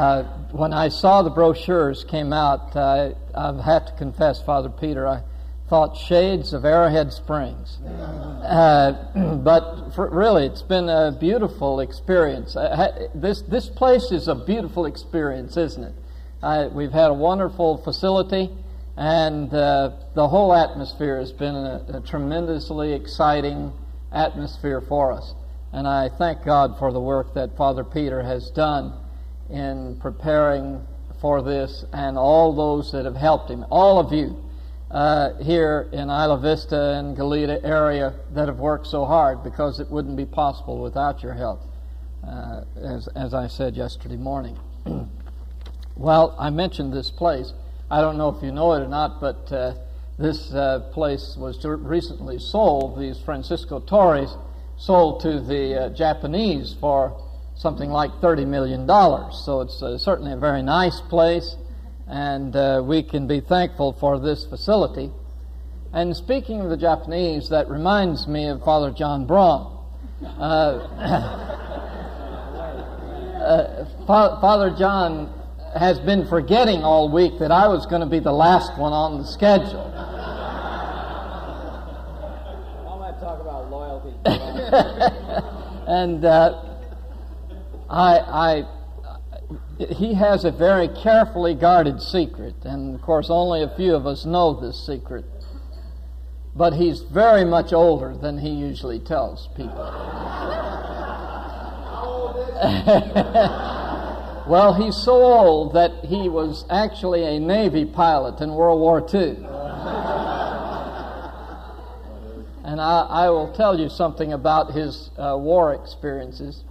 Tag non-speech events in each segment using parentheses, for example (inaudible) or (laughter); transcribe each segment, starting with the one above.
Uh, when I saw the brochures came out, uh, I have to confess, Father Peter, I thought shades of Arrowhead Springs. Uh, (clears throat) but for, really, it's been a beautiful experience. Uh, this, this place is a beautiful experience, isn't it? We've had a wonderful facility, and uh, the whole atmosphere has been a, a tremendously exciting atmosphere for us. And I thank God for the work that Father Peter has done in preparing for this and all those that have helped him. All of you uh, here in Isla Vista and Goleta area that have worked so hard because it wouldn't be possible without your help, uh, as, as I said yesterday morning. (clears throat) well, I mentioned this place. I don't know if you know it or not, but uh, this uh, place was recently sold. These Francisco Torres sold to the uh, Japanese for something like $30 million. So it's uh, certainly a very nice place, and uh, we can be thankful for this facility. And speaking of the Japanese, that reminds me of Father John Braun. Uh, (laughs) uh Father John has been forgetting all week that I was going to be the last one on the schedule. (laughs) I might talk about loyalty. (laughs) and uh, I, I, he has a very carefully guarded secret, and of course, only a few of us know this secret. But he's very much older than he usually tells people. (laughs) well, he's so old that he was actually a Navy pilot in World War II. and I, I, will tell you something about his uh, war experiences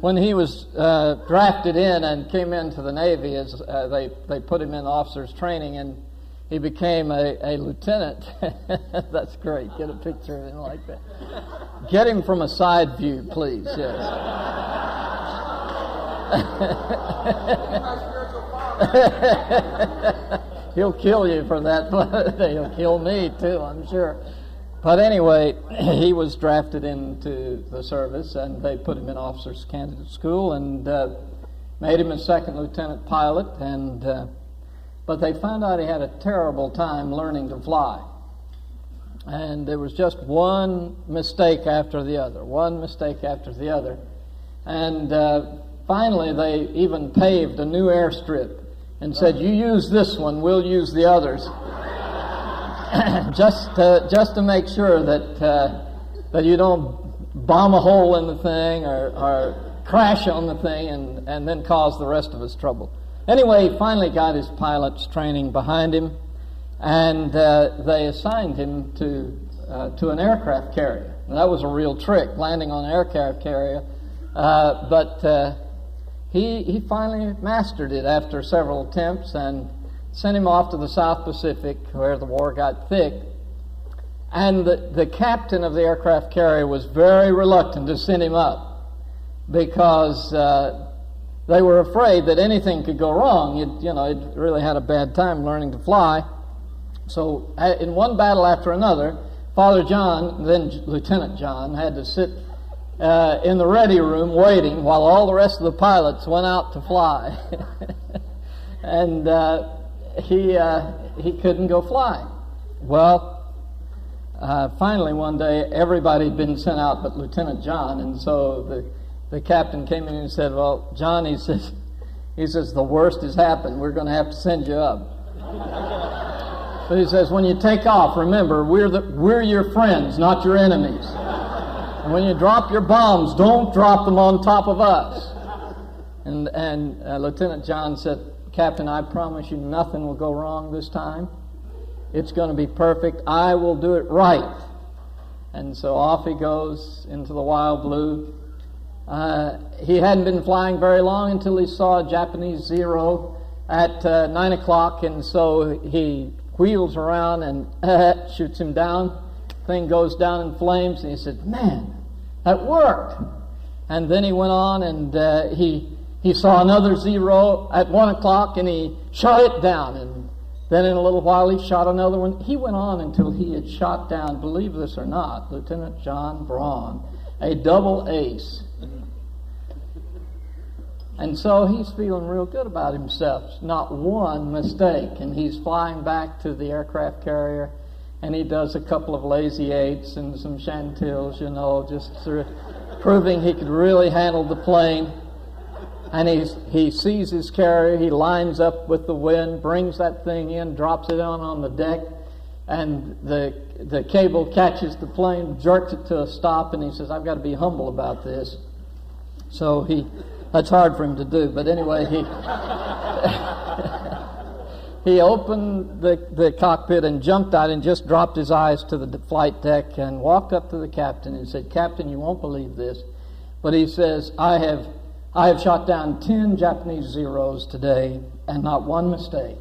when he was uh, drafted in and came into the Navy, as uh, they they put him in officers training, and he became a, a lieutenant. (laughs) That's great. Get a picture of him like that. Get him from a side view, please. Yes. (laughs) He'll kill you for that. (laughs) He'll kill me too, I'm sure. But anyway, (clears throat) he was drafted into the service, and they put him in officers' candidate school and uh, made him a second lieutenant pilot. And uh, but they found out he had a terrible time learning to fly, and there was just one mistake after the other, one mistake after the other, and uh, finally they even paved a new airstrip and said, "You use this one, we'll use the others." (coughs) just to, just to make sure that uh, that you don't bomb a hole in the thing or, or crash on the thing and, and then cause the rest of us trouble. Anyway, he finally got his pilot's training behind him, and uh, they assigned him to uh, to an aircraft carrier. And that was a real trick, landing on an aircraft carrier. Uh, but uh, he he finally mastered it after several attempts and sent him off to the South Pacific where the war got thick. And the, the captain of the aircraft carrier was very reluctant to send him up because uh, they were afraid that anything could go wrong. You'd, you know, he'd really had a bad time learning to fly. So, in one battle after another, Father John, then Lieutenant John, had to sit uh, in the ready room waiting while all the rest of the pilots went out to fly. (laughs) and uh, he, uh, he couldn't go flying. Well, uh, finally one day everybody had been sent out but Lieutenant John, and so the, the captain came in and said, Well, John, he (laughs) says, he says, the worst has happened. We're going to have to send you up. but he says, when you take off, remember, we're, the, we're your friends, not your enemies. And when you drop your bombs, don't drop them on top of us. And, and uh, Lieutenant John said, Captain, I promise you nothing will go wrong this time. It's going to be perfect. I will do it right. And so off he goes into the wild blue. Uh, he hadn't been flying very long until he saw a Japanese Zero at uh, 9 o'clock, and so he wheels around and uh, (laughs) shoots him down. Thing goes down in flames, and he said, Man, that worked. And then he went on and uh, he he saw another zero at one o'clock and he shot it down. And then in a little while he shot another one. He went on until he had shot down, believe this or not, Lieutenant John Braun, a double ace. And so he's feeling real good about himself. Not one mistake. And he's flying back to the aircraft carrier and he does a couple of lazy eights and some chandelles, you know, just proving he could really handle the plane. And he's, he sees his carrier, he lines up with the wind, brings that thing in, drops it on on the deck, and the, the cable catches the plane, jerks it to a stop, and he says, I've got to be humble about this. So he, that's hard for him to do, but anyway, he, (laughs) he opened the, the cockpit and jumped out and just dropped his eyes to the flight deck and walked up to the captain and said, Captain, you won't believe this, but he says, I have I have shot down 10 Japanese Zeros today and not one mistake.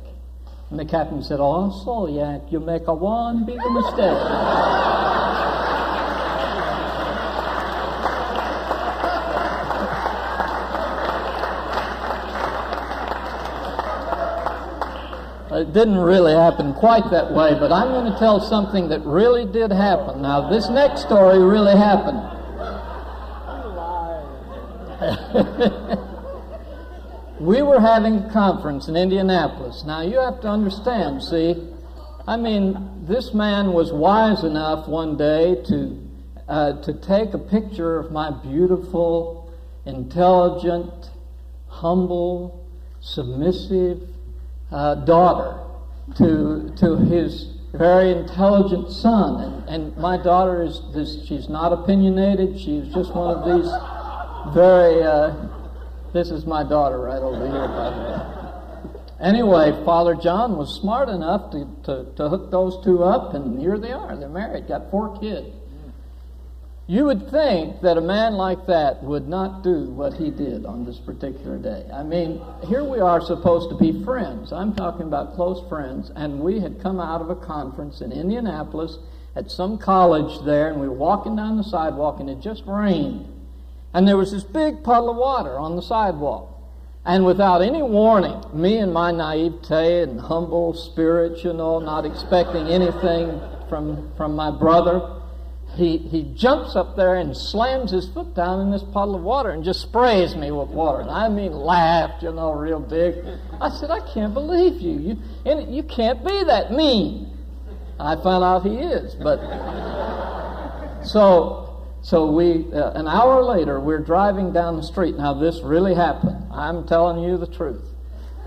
And the captain said, Oh, so Yank, you make a one big mistake. It didn't really happen quite that way, but I'm going to tell something that really did happen. Now, this next story really happened. (laughs) we were having a conference in Indianapolis. Now, you have to understand, see, I mean, this man was wise enough one day to, uh, to take a picture of my beautiful, intelligent, humble, submissive uh, daughter to, to his very intelligent son. And, and my daughter is this, she's not opinionated. She's just one of these very, uh, this is my daughter right over here, by the way. Anyway, Father John was smart enough to, to, to hook those two up, and here they are. They're married, got four kids. You would think that a man like that would not do what he did on this particular day. I mean, here we are supposed to be friends. I'm talking about close friends, and we had come out of a conference in Indianapolis at some college there, and we were walking down the sidewalk, and it just rained. And there was this big puddle of water on the sidewalk. And without any warning, me and my naivete and humble spirit, you know, not expecting anything from, from my brother, he, he jumps up there and slams his foot down in this puddle of water and just sprays me with water. And I mean, laughed, you know, real big. I said, I can't believe you. You, and you can't be that mean. I found out he is, but so so we, uh, an hour later, we're driving down the street. Now this really happened. I'm telling you the truth.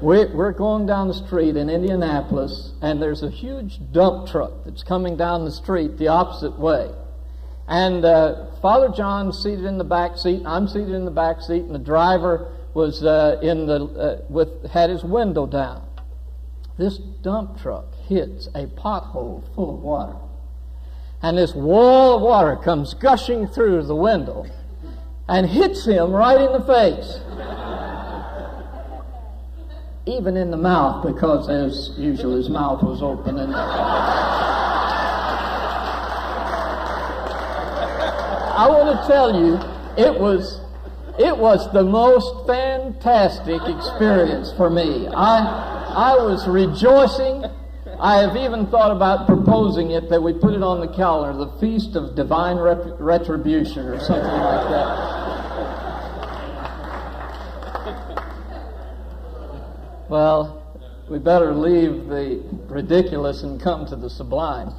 We're, we're going down the street in Indianapolis, and there's a huge dump truck that's coming down the street the opposite way. And uh, Father John seated in the back seat. I'm seated in the back seat, and the driver was uh, in the uh, with had his window down. This dump truck hits a pothole full of water and this wall of water comes gushing through the window and hits him right in the face. Even in the mouth, because as usual his mouth was open and I want to tell you, it was it was the most fantastic experience for me. I I was rejoicing I have even thought about proposing it that we put it on the calendar, the Feast of Divine Retribution or something like that. Well, we better leave the ridiculous and come to the sublime.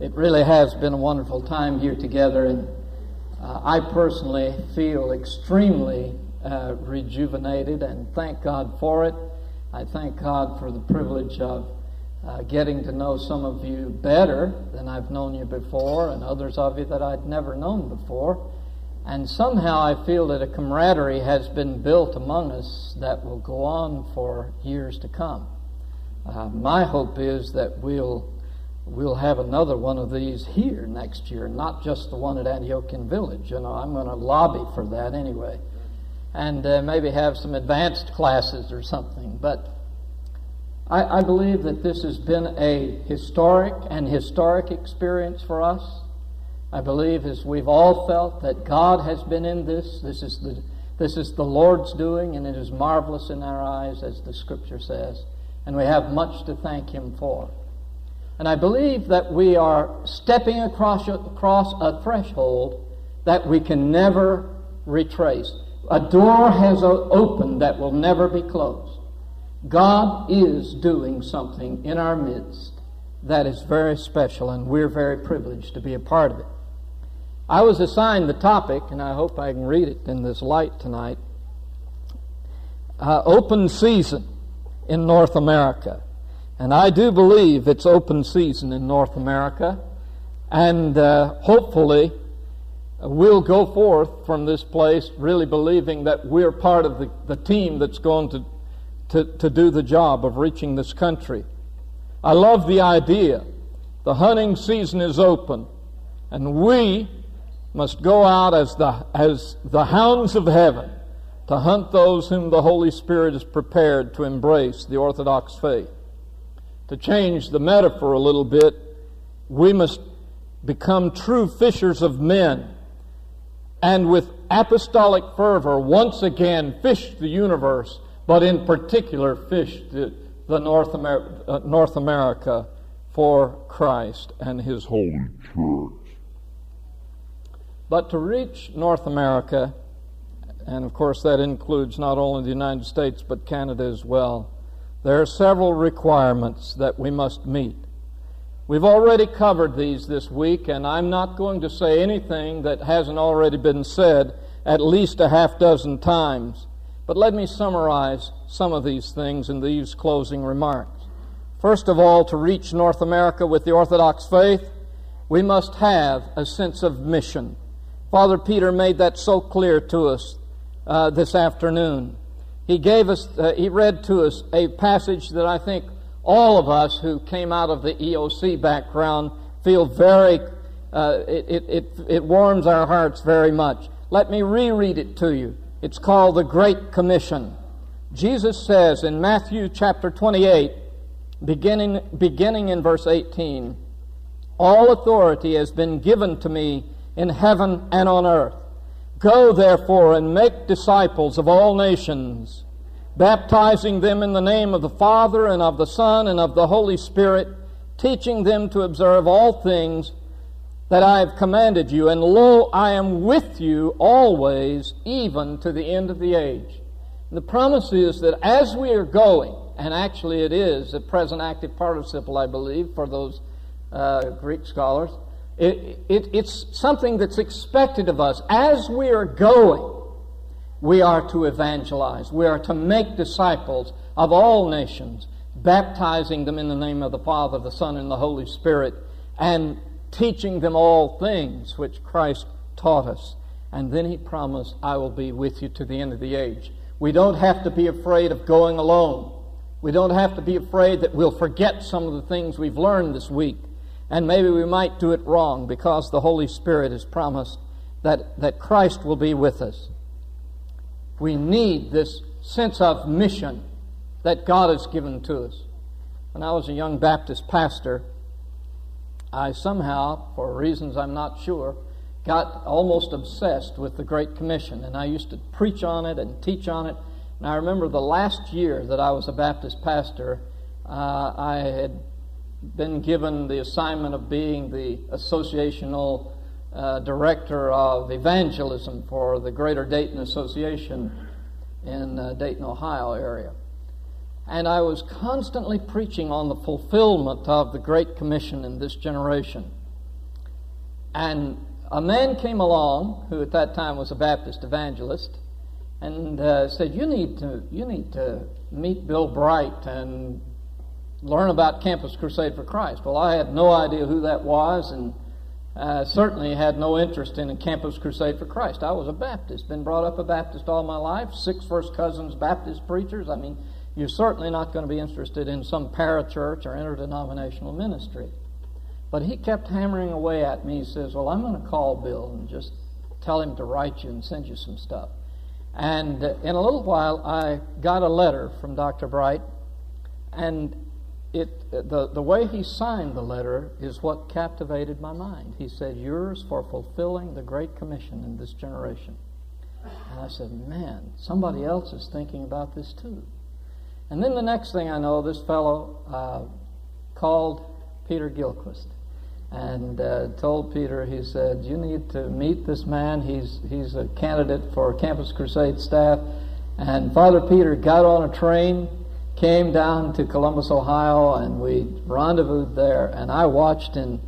It really has been a wonderful time here together, and uh, I personally feel extremely uh, rejuvenated and thank God for it. I thank God for the privilege of uh, getting to know some of you better than I've known you before, and others of you that I'd never known before. And somehow I feel that a camaraderie has been built among us that will go on for years to come. Uh, my hope is that we'll we'll have another one of these here next year, not just the one at Antiochian Village. You know, I'm going to lobby for that anyway and uh, maybe have some advanced classes or something. But I, I, believe that this has been a historic and historic experience for us. I believe, as we've all felt, that God has been in this. This is the this is the Lord's doing, and it is marvelous in our eyes, as the Scripture says. And we have much to thank Him for. And I believe that we are stepping across, across a threshold that we can never retrace A door has opened that will never be closed. God is doing something in our midst that is very special, and we're very privileged to be a part of it. I was assigned the topic, and I hope I can read it in this light tonight uh, open season in North America. And I do believe it's open season in North America. And uh, hopefully, we'll go forth from this place really believing that we're part of the, the team that's going to, to, to do the job of reaching this country. I love the idea. The hunting season is open, and we must go out as the, as the hounds of heaven to hunt those whom the Holy Spirit is prepared to embrace the Orthodox faith. To change the metaphor a little bit, we must become true fishers of men and with apostolic fervor once again fish the universe, but in particular fish the, the North, Amer- uh, North America for Christ and His holy church. But to reach North America, and of course that includes not only the United States but Canada as well, there are several requirements that we must meet. We've already covered these this week, and I'm not going to say anything that hasn't already been said at least a half dozen times. But let me summarize some of these things in these closing remarks. First of all, to reach North America with the Orthodox faith, we must have a sense of mission. Father Peter made that so clear to us uh, this afternoon. He gave us, uh, he read to us a passage that I think all of us who came out of the EOC background feel very, uh, it, it, it warms our hearts very much. Let me reread it to you. It's called the Great Commission. Jesus says in Matthew chapter 28, beginning, beginning in verse 18, All authority has been given to me in heaven and on earth. Go therefore and make disciples of all nations baptizing them in the name of the Father and of the Son and of the Holy Spirit, teaching them to observe all things that I have commanded you. And lo, I am with you always, even to the end of the age. And the promise is that as we are going, and actually it is a present active participle, I believe, for those uh, Greek scholars, it, it, it's something that's expected of us. As we are going, we are to evangelize. We are to make disciples of all nations, baptizing them in the name of the Father, the Son, and the Holy Spirit, and teaching them all things which Christ taught us. And then he promised, I will be with you to the end of the age. We don't have to be afraid of going alone. We don't have to be afraid that we'll forget some of the things we've learned this week. And maybe we might do it wrong because the Holy Spirit has promised that, that Christ will be with us. We need this sense of mission that God has given to us. When I was a young Baptist pastor, I somehow, for reasons I'm not sure, got almost obsessed with the Great Commission. And I used to preach on it and teach on it. And I remember the last year that I was a Baptist pastor, uh, I had been given the assignment of being the associational uh, director of evangelism for the Greater Dayton Association in uh, Dayton, Ohio area. And I was constantly preaching on the fulfillment of the Great Commission in this generation. And a man came along who at that time was a Baptist evangelist and uh, said, "You need to you need to meet Bill Bright and learn about Campus Crusade for Christ." Well, I had no idea who that was, and uh, certainly had no interest in a campus crusade for Christ. I was a Baptist, been brought up a Baptist all my life, six first cousins Baptist preachers. I mean, you're certainly not going to be interested in some parachurch or interdenominational ministry. But he kept hammering away at me. He says, Well, I'm going to call Bill and just tell him to write you and send you some stuff. And in a little while, I got a letter from Dr. Bright, and it, the, the way he signed the letter is what captivated my mind. He said, Yours for fulfilling the Great Commission in this generation. And I said, Man, somebody else is thinking about this too. And then the next thing I know, this fellow uh, called Peter Gilchrist. and uh, told Peter, he said, You need to meet this man. He's, he's a candidate for Campus Crusade staff. And Father Peter got on a train, came down to Columbus, Ohio, and we rendezvoused there. And I watched in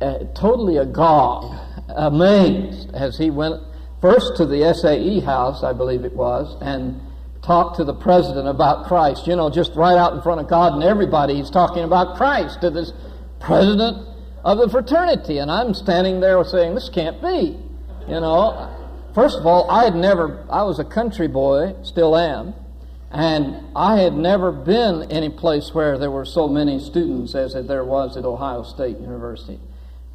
uh, totally agog, amazed, as he went first to the SAE house, I believe it was, and talked to the president about Christ. You know, just right out in front of God and everybody, he's talking about Christ to this president of the fraternity. And I'm standing there saying, this can't be. You know, first of all, I had never, I was a country boy, still am, and I had never been any place where there were so many students as there was at Ohio State University.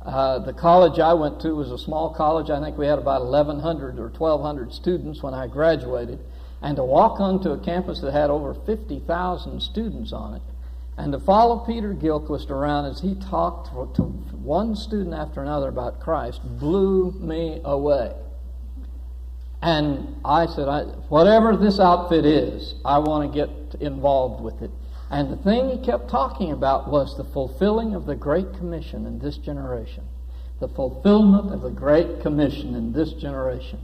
Uh, the college I went to was a small college. I think we had about 1,100 or 1,200 students when I graduated. And to walk onto a campus that had over 50,000 students on it and to follow Peter Gilchrist around as he talked to one student after another about Christ blew me away. And I said, I, whatever this outfit is, I want to get involved with it. And the thing he kept talking about was the fulfilling of the Great Commission in this generation. The fulfillment of the Great Commission in this generation.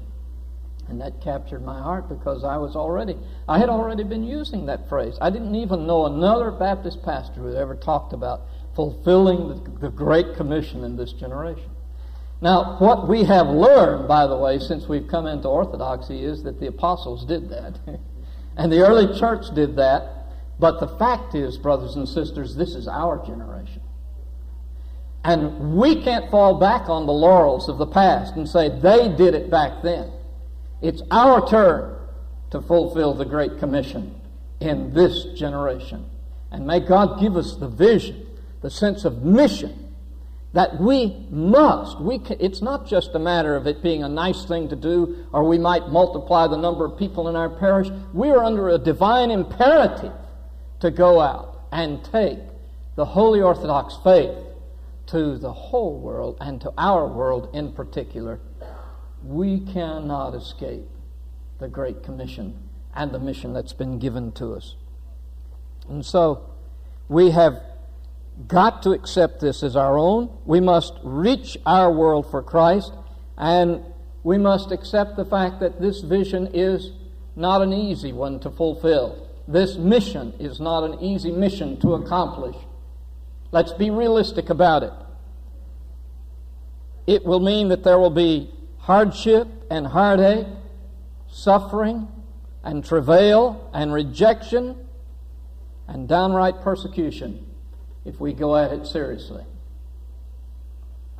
And that captured my heart because I was already, I had already been using that phrase. I didn't even know another Baptist pastor who had ever talked about fulfilling the, the Great Commission in this generation. Now, what we have learned, by the way, since we've come into Orthodoxy is that the apostles did that. (laughs) and the early church did that. But the fact is, brothers and sisters, this is our generation. And we can't fall back on the laurels of the past and say they did it back then. It's our turn to fulfill the Great Commission in this generation. And may God give us the vision, the sense of mission that we must. We can, it's not just a matter of it being a nice thing to do, or we might multiply the number of people in our parish. We are under a divine imperative to go out and take the Holy Orthodox faith to the whole world and to our world in particular we cannot escape the Great Commission and the mission that's been given to us. And so we have got to accept this as our own. We must reach our world for Christ, and we must accept the fact that this vision is not an easy one to fulfill. This mission is not an easy mission to accomplish. Let's be realistic about it. It will mean that there will be hardship and heartache, suffering and travail and rejection and downright persecution if we go at it seriously.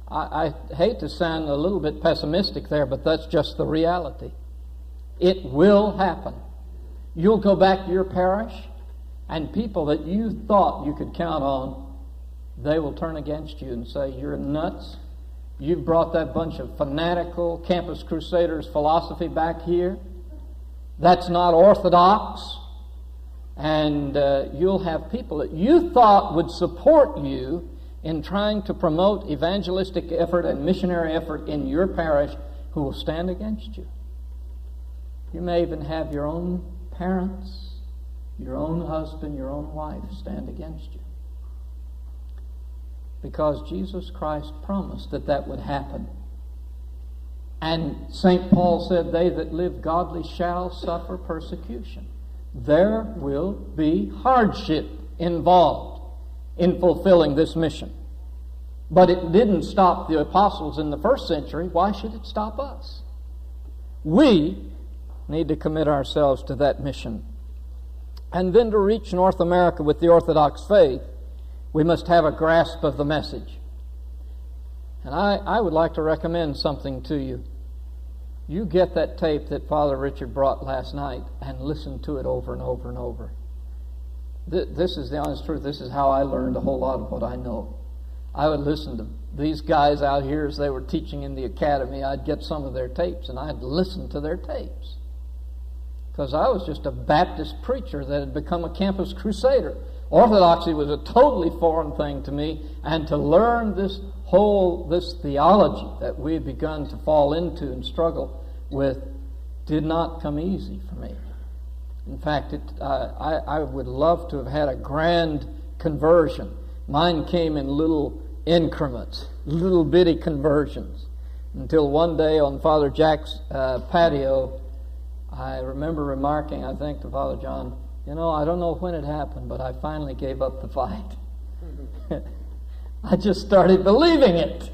I, I, hate to sound a little bit pessimistic there, but that's just the reality. It will happen. You'll go back to your parish, and people that you thought you could count on, they will turn against you and say, You're nuts. You've brought that bunch of fanatical Campus Crusaders philosophy back here. That's not orthodox. And uh, you'll have people that you thought would support you in trying to promote evangelistic effort and missionary effort in your parish who will stand against you. You may even have your own parents, your own husband, your own wife stand against you because Jesus Christ promised that that would happen. And St. Paul said, They that live godly shall suffer persecution. There will be hardship involved in fulfilling this mission. But it didn't stop the apostles in the first century. Why should it stop us? We need to commit ourselves to that mission. And then to reach North America with the Orthodox faith we must have a grasp of the message. And I, I would like to recommend something to you. You get that tape that Father Richard brought last night and listen to it over and over and over. This is the honest truth. This is how I learned a whole lot of what I know. I would listen to these guys out here as they were teaching in the academy. I'd get some of their tapes and I'd listen to their tapes. Because I was just a Baptist preacher that had become a campus crusader. Orthodoxy was a totally foreign thing to me, and to learn this whole this theology that we had begun to fall into and struggle with did not come easy for me. In fact, it, uh, I, I would love to have had a grand conversion. Mine came in little increments, little bitty conversions. Until one day on Father Jack's uh, patio, I remember remarking, I think, to Father John, you know, I don't know when it happened, but I finally gave up the fight. (laughs) I just started believing it.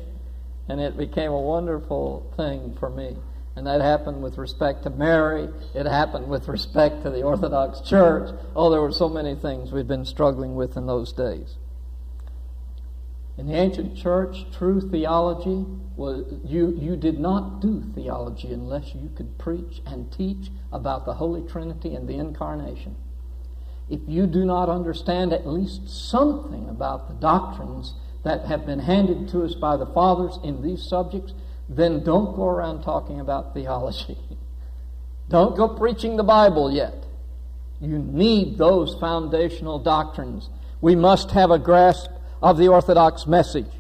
And it became a wonderful thing for me. And that happened with respect to Mary. It happened with respect to the Orthodox Church. Oh, there were so many things we'd been struggling with in those days. In the ancient church, true theology was you, you did not do theology unless you could preach and teach about the Holy Trinity and the Incarnation. If you do not understand at least something about the doctrines that have been handed to us by the fathers in these subjects, then don't go around talking about theology. (laughs) don't go preaching the Bible yet. You need those foundational doctrines. We must have a grasp of the Orthodox message.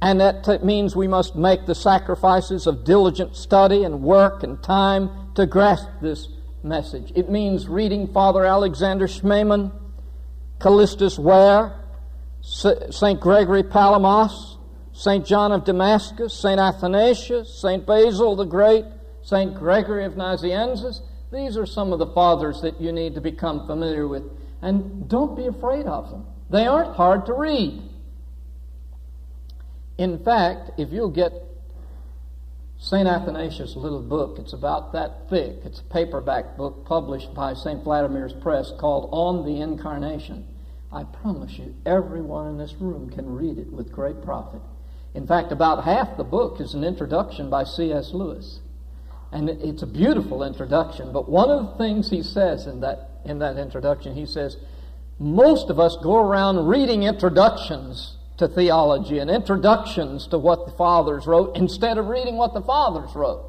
And that means we must make the sacrifices of diligent study and work and time to grasp this message. It means reading Father Alexander Schmemann, Callistus Ware, St. Gregory Palamas, St. John of Damascus, St. Athanasius, St. Basil the Great, St. Gregory of Nazianzus. These are some of the fathers that you need to become familiar with. And don't be afraid of them. They aren't hard to read. In fact, if you'll get St. Athanasius' little book, it's about that thick. It's a paperback book published by St. Vladimir's Press called On the Incarnation. I promise you, everyone in this room can read it with great profit. In fact, about half the book is an introduction by C.S. Lewis. And it's a beautiful introduction, but one of the things he says in that, in that introduction, he says, most of us go around reading introductions to theology and introductions to what the fathers wrote instead of reading what the fathers wrote.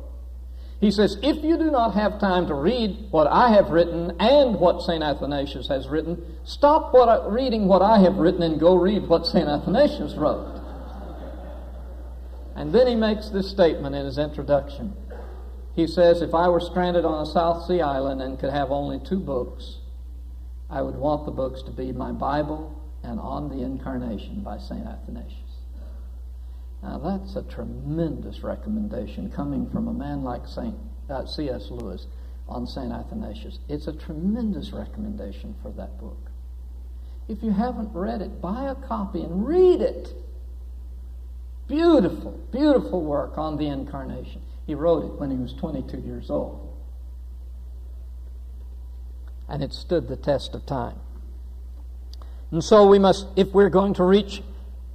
He says, if you do not have time to read what I have written and what St. Athanasius has written, stop what reading what I have written and go read what St. Athanasius wrote. And then he makes this statement in his introduction. He says, if I were stranded on a South Sea island and could have only two books, I would want the books to be my Bible and On the Incarnation by St. Athanasius. Now, that's a tremendous recommendation coming from a man like St. Uh, C.S. Lewis on St. Athanasius. It's a tremendous recommendation for that book. If you haven't read it, buy a copy and read it. Beautiful, beautiful work on the Incarnation. He wrote it when he was 22 years old and it stood the test of time. And so we must, if we're going to reach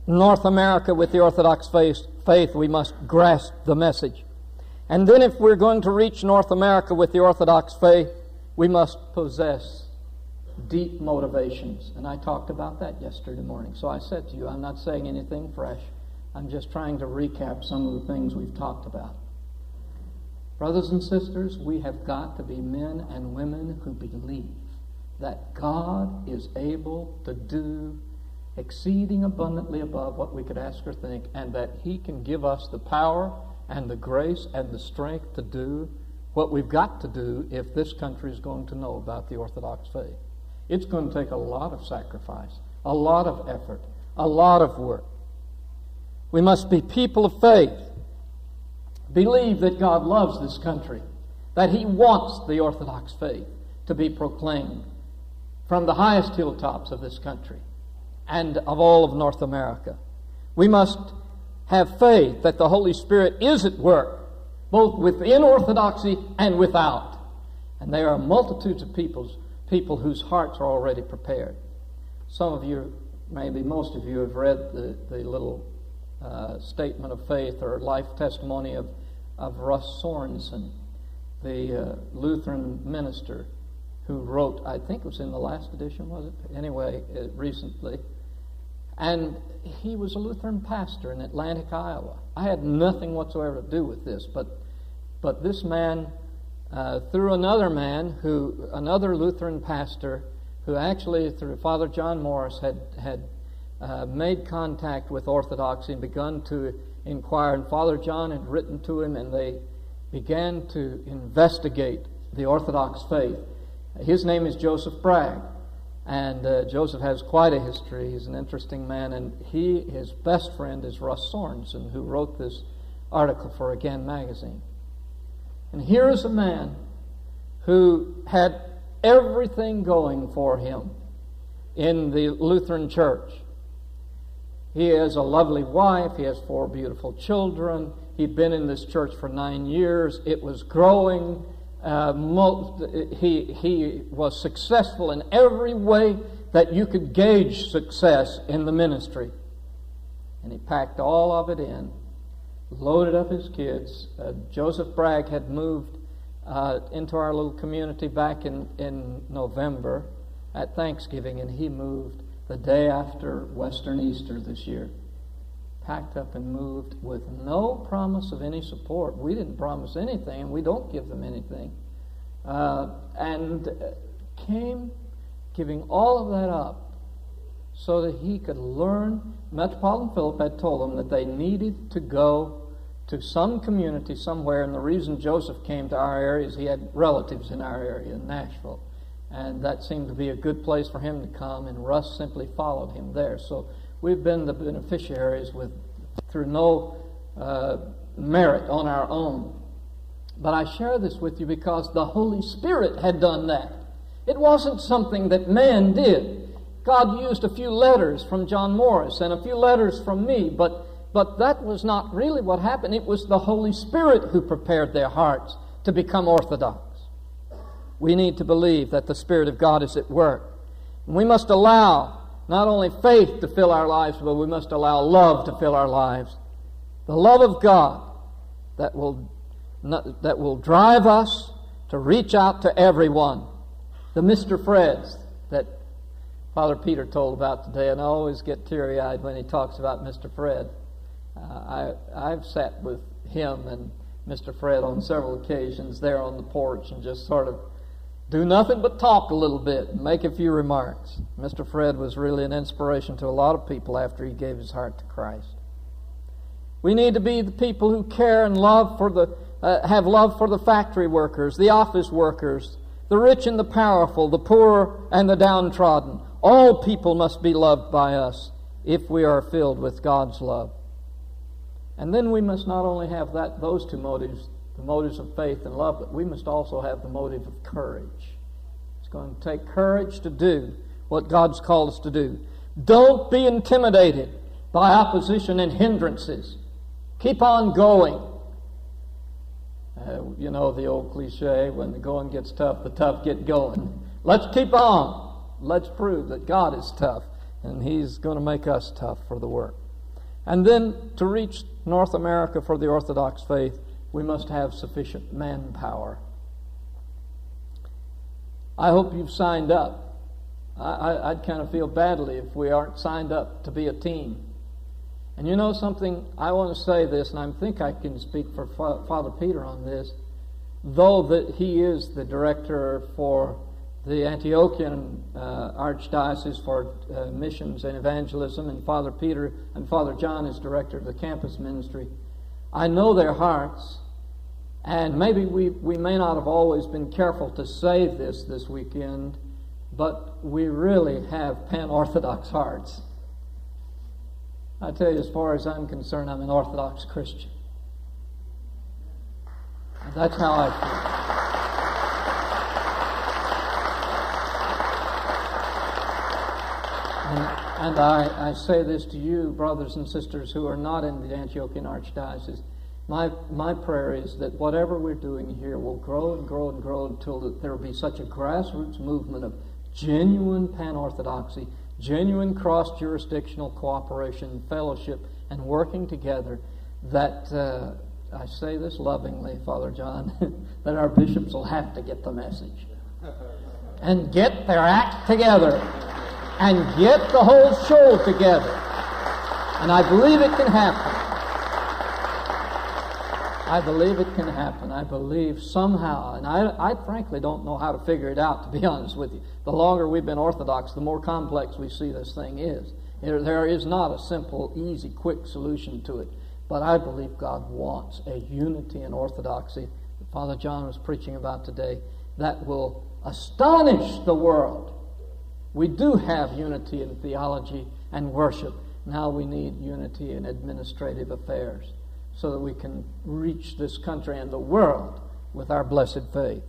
North America with the Orthodox faith, faith, we must grasp the message. And then if we're going to reach North America with the Orthodox faith, we must possess deep motivations. And I talked about that yesterday morning. So I said to you, I'm not saying anything fresh. I'm just trying to recap some of the things we've talked about. Brothers and sisters, we have got to be men and women who believe that God is able to do exceeding abundantly above what we could ask or think, and that He can give us the power and the grace and the strength to do what we've got to do if this country is going to know about the Orthodox faith. It's going to take a lot of sacrifice, a lot of effort, a lot of work. We must be people of faith believe that God loves this country, that He wants the Orthodox faith to be proclaimed from the highest hilltops of this country and of all of North America. We must have faith that the Holy Spirit is at work, both within Orthodoxy and without. And there are multitudes of peoples, people whose hearts are already prepared. Some of you, maybe most of you, have read the, the little uh, statement of faith or life testimony of of Russ Sorensen, the uh, Lutheran minister who wrote, I think it was in the last edition, was it? Anyway, uh, recently. And he was a Lutheran pastor in Atlantic, Iowa. I had nothing whatsoever to do with this, but, but this man, uh, through another man, who another Lutheran pastor, who actually, through Father John Morris, had, had uh, made contact with Orthodoxy and begun to inquire. And Father John had written to him, and they began to investigate the Orthodox faith. His name is Joseph Bragg. And uh, Joseph has quite a history. He's an interesting man, and he, his best friend is Russ Sorensen, who wrote this article for Again magazine. And here is a man who had everything going for him in the Lutheran Church. He has a lovely wife, he has four beautiful children. He'd been in this church for nine years. It was growing. Uh, most, he, he was successful in every way that you could gauge success in the ministry. And he packed all of it in, loaded up his kids. Uh, Joseph Bragg had moved uh, into our little community back in, in November at Thanksgiving, and he moved the day after Western Easter this year. Packed up and moved with no promise of any support. We didn't promise anything, and we don't give them anything. Uh, and came giving all of that up so that he could learn. Metropolitan Philip had told him that they needed to go to some community somewhere, and the reason Joseph came to our area is he had relatives in our area in Nashville. And that seemed to be a good place for him to come, and Russ simply followed him there. So we've been the beneficiaries with, through no uh, merit on our own. But I share this with you because the Holy Spirit had done that. It wasn't something that man did. God used a few letters from John Morris and a few letters from me, but but that was not really what happened. It was the Holy Spirit who prepared their hearts to become Orthodox. We need to believe that the Spirit of God is at work. We must allow not only faith to fill our lives, but we must allow love to fill our lives. The love of God that will, that will drive us to reach out to everyone. The Mr. Freds that Father Peter told about today, and I always get teary eyed when he talks about Mr. Fred. Uh, I, I've sat with him and Mr. Fred on several occasions there on the porch and just sort of do nothing but talk a little bit and make a few remarks. Mr. Fred was really an inspiration to a lot of people after he gave his heart to Christ. We need to be the people who care and love for the, uh, have love for the factory workers, the office workers, the rich and the powerful, the poor and the downtrodden. All people must be loved by us if we are filled with God's love. And then we must not only have that, those two motives, the motives of faith and love, but we must also have the motive of courage. It's going to take courage to do what God's called us to do. Don't be intimidated by opposition and hindrances. Keep on going. Uh, you know the old cliche when the going gets tough, the tough get going. Let's keep on. Let's prove that God is tough and He's going to make us tough for the work. And then to reach North America for the Orthodox faith, we must have sufficient manpower. I hope you've signed up. I, would kind of feel badly if we aren't signed up to be a team. And you know something? I want to say this, and I think I can speak for Father Peter on this. Though that he is the director for the Antiochian uh, Archdiocese for uh, Missions and Evangelism, and Father Peter and Father John is director of the campus ministry. I know their hearts, and maybe we, we may not have always been careful to say this this weekend, but we really have pan Orthodox hearts. I tell you, as far as I'm concerned, I'm an Orthodox Christian. That's how I feel. And, and I, I say this to you, brothers and sisters who are not in the Antiochian Archdiocese. My, my prayer is that whatever we're doing here will grow and grow and grow until there will be such a grassroots movement of genuine pan orthodoxy, genuine cross jurisdictional cooperation, fellowship, and working together that, uh, I say this lovingly, Father John, (laughs) that our bishops will have to get the message and get their act together and get the whole show together. And I believe it can happen. I believe it can happen. I believe somehow, and I, I frankly don't know how to figure it out, to be (laughs) honest with you. The longer we've been Orthodox, the more complex we see this thing is. There, there is not a simple, easy, quick solution to it. But I believe God wants a unity and orthodoxy that Father John was preaching about today that will astonish the world We do have unity in theology and worship. Now we need unity in administrative affairs so that we can reach this country and the world with our blessed faith.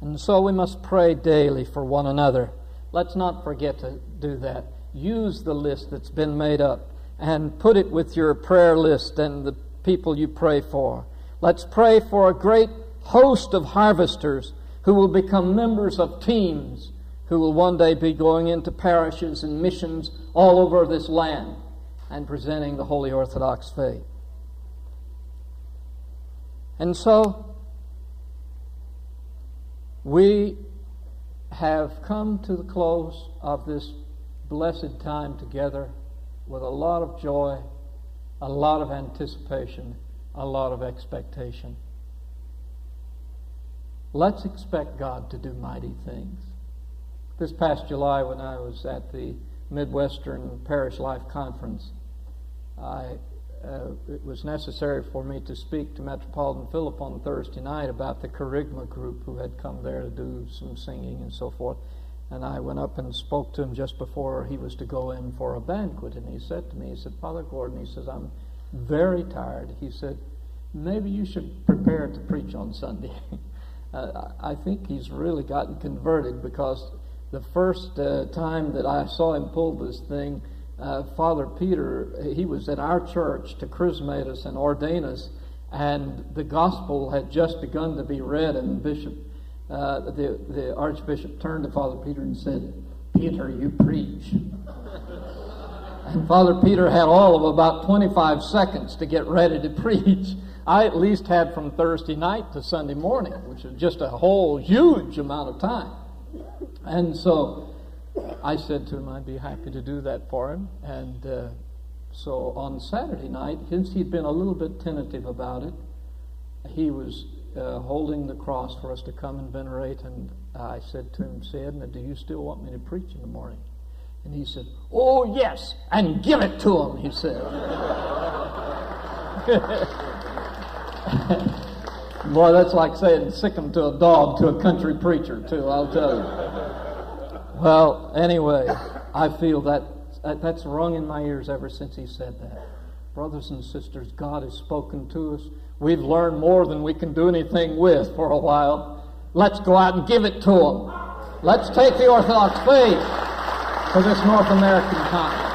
And so we must pray daily for one another. Let's not forget to do that. Use the list that's been made up and put it with your prayer list and the people you pray for. Let's pray for a great host of harvesters who will become members of teams who will one day be going into parishes and missions all over this land and presenting the Holy Orthodox faith. And so, we have come to the close of this blessed time together with a lot of joy, a lot of anticipation, a lot of expectation. Let's expect God to do mighty things. This past July, when I was at the Midwestern Parish Life Conference, I, uh, it was necessary for me to speak to Metropolitan Philip on Thursday night about the Kerygma group who had come there to do some singing and so forth. And I went up and spoke to him just before he was to go in for a banquet. And he said to me, he said, Father Gordon, he says, I'm very tired. He said, maybe you should prepare to preach on Sunday. (laughs) uh, I think he's really gotten converted because the first uh, time that I saw him pull this thing, uh, Father Peter, he was at our church to chrismate us and ordain us, and the gospel had just begun to be read, and Bishop, uh, the, the Archbishop turned to Father Peter and said, Peter, you preach. and Father Peter had all of about 25 seconds to get ready to preach. I at least had from Thursday night to Sunday morning, which is just a whole huge amount of time. And so I said to him I'd be happy to do that for him. And uh, so on Saturday night, since he'd been a little bit tentative about it, he was uh, holding the cross for us to come and venerate. And I said to him, Sayidna, do you still want me to preach in the morning? And he said, Oh, yes, and give it to him, he said. (laughs) Boy, that's like saying sick him to a dog to a country preacher, too, I'll tell you. Well, anyway, I feel that that's rung in my ears ever since he said that. Brothers and sisters, God has spoken to us. We've learned more than we can do anything with for a while. Let's go out and give it to them. Let's take the Orthodox faith to this North American continent.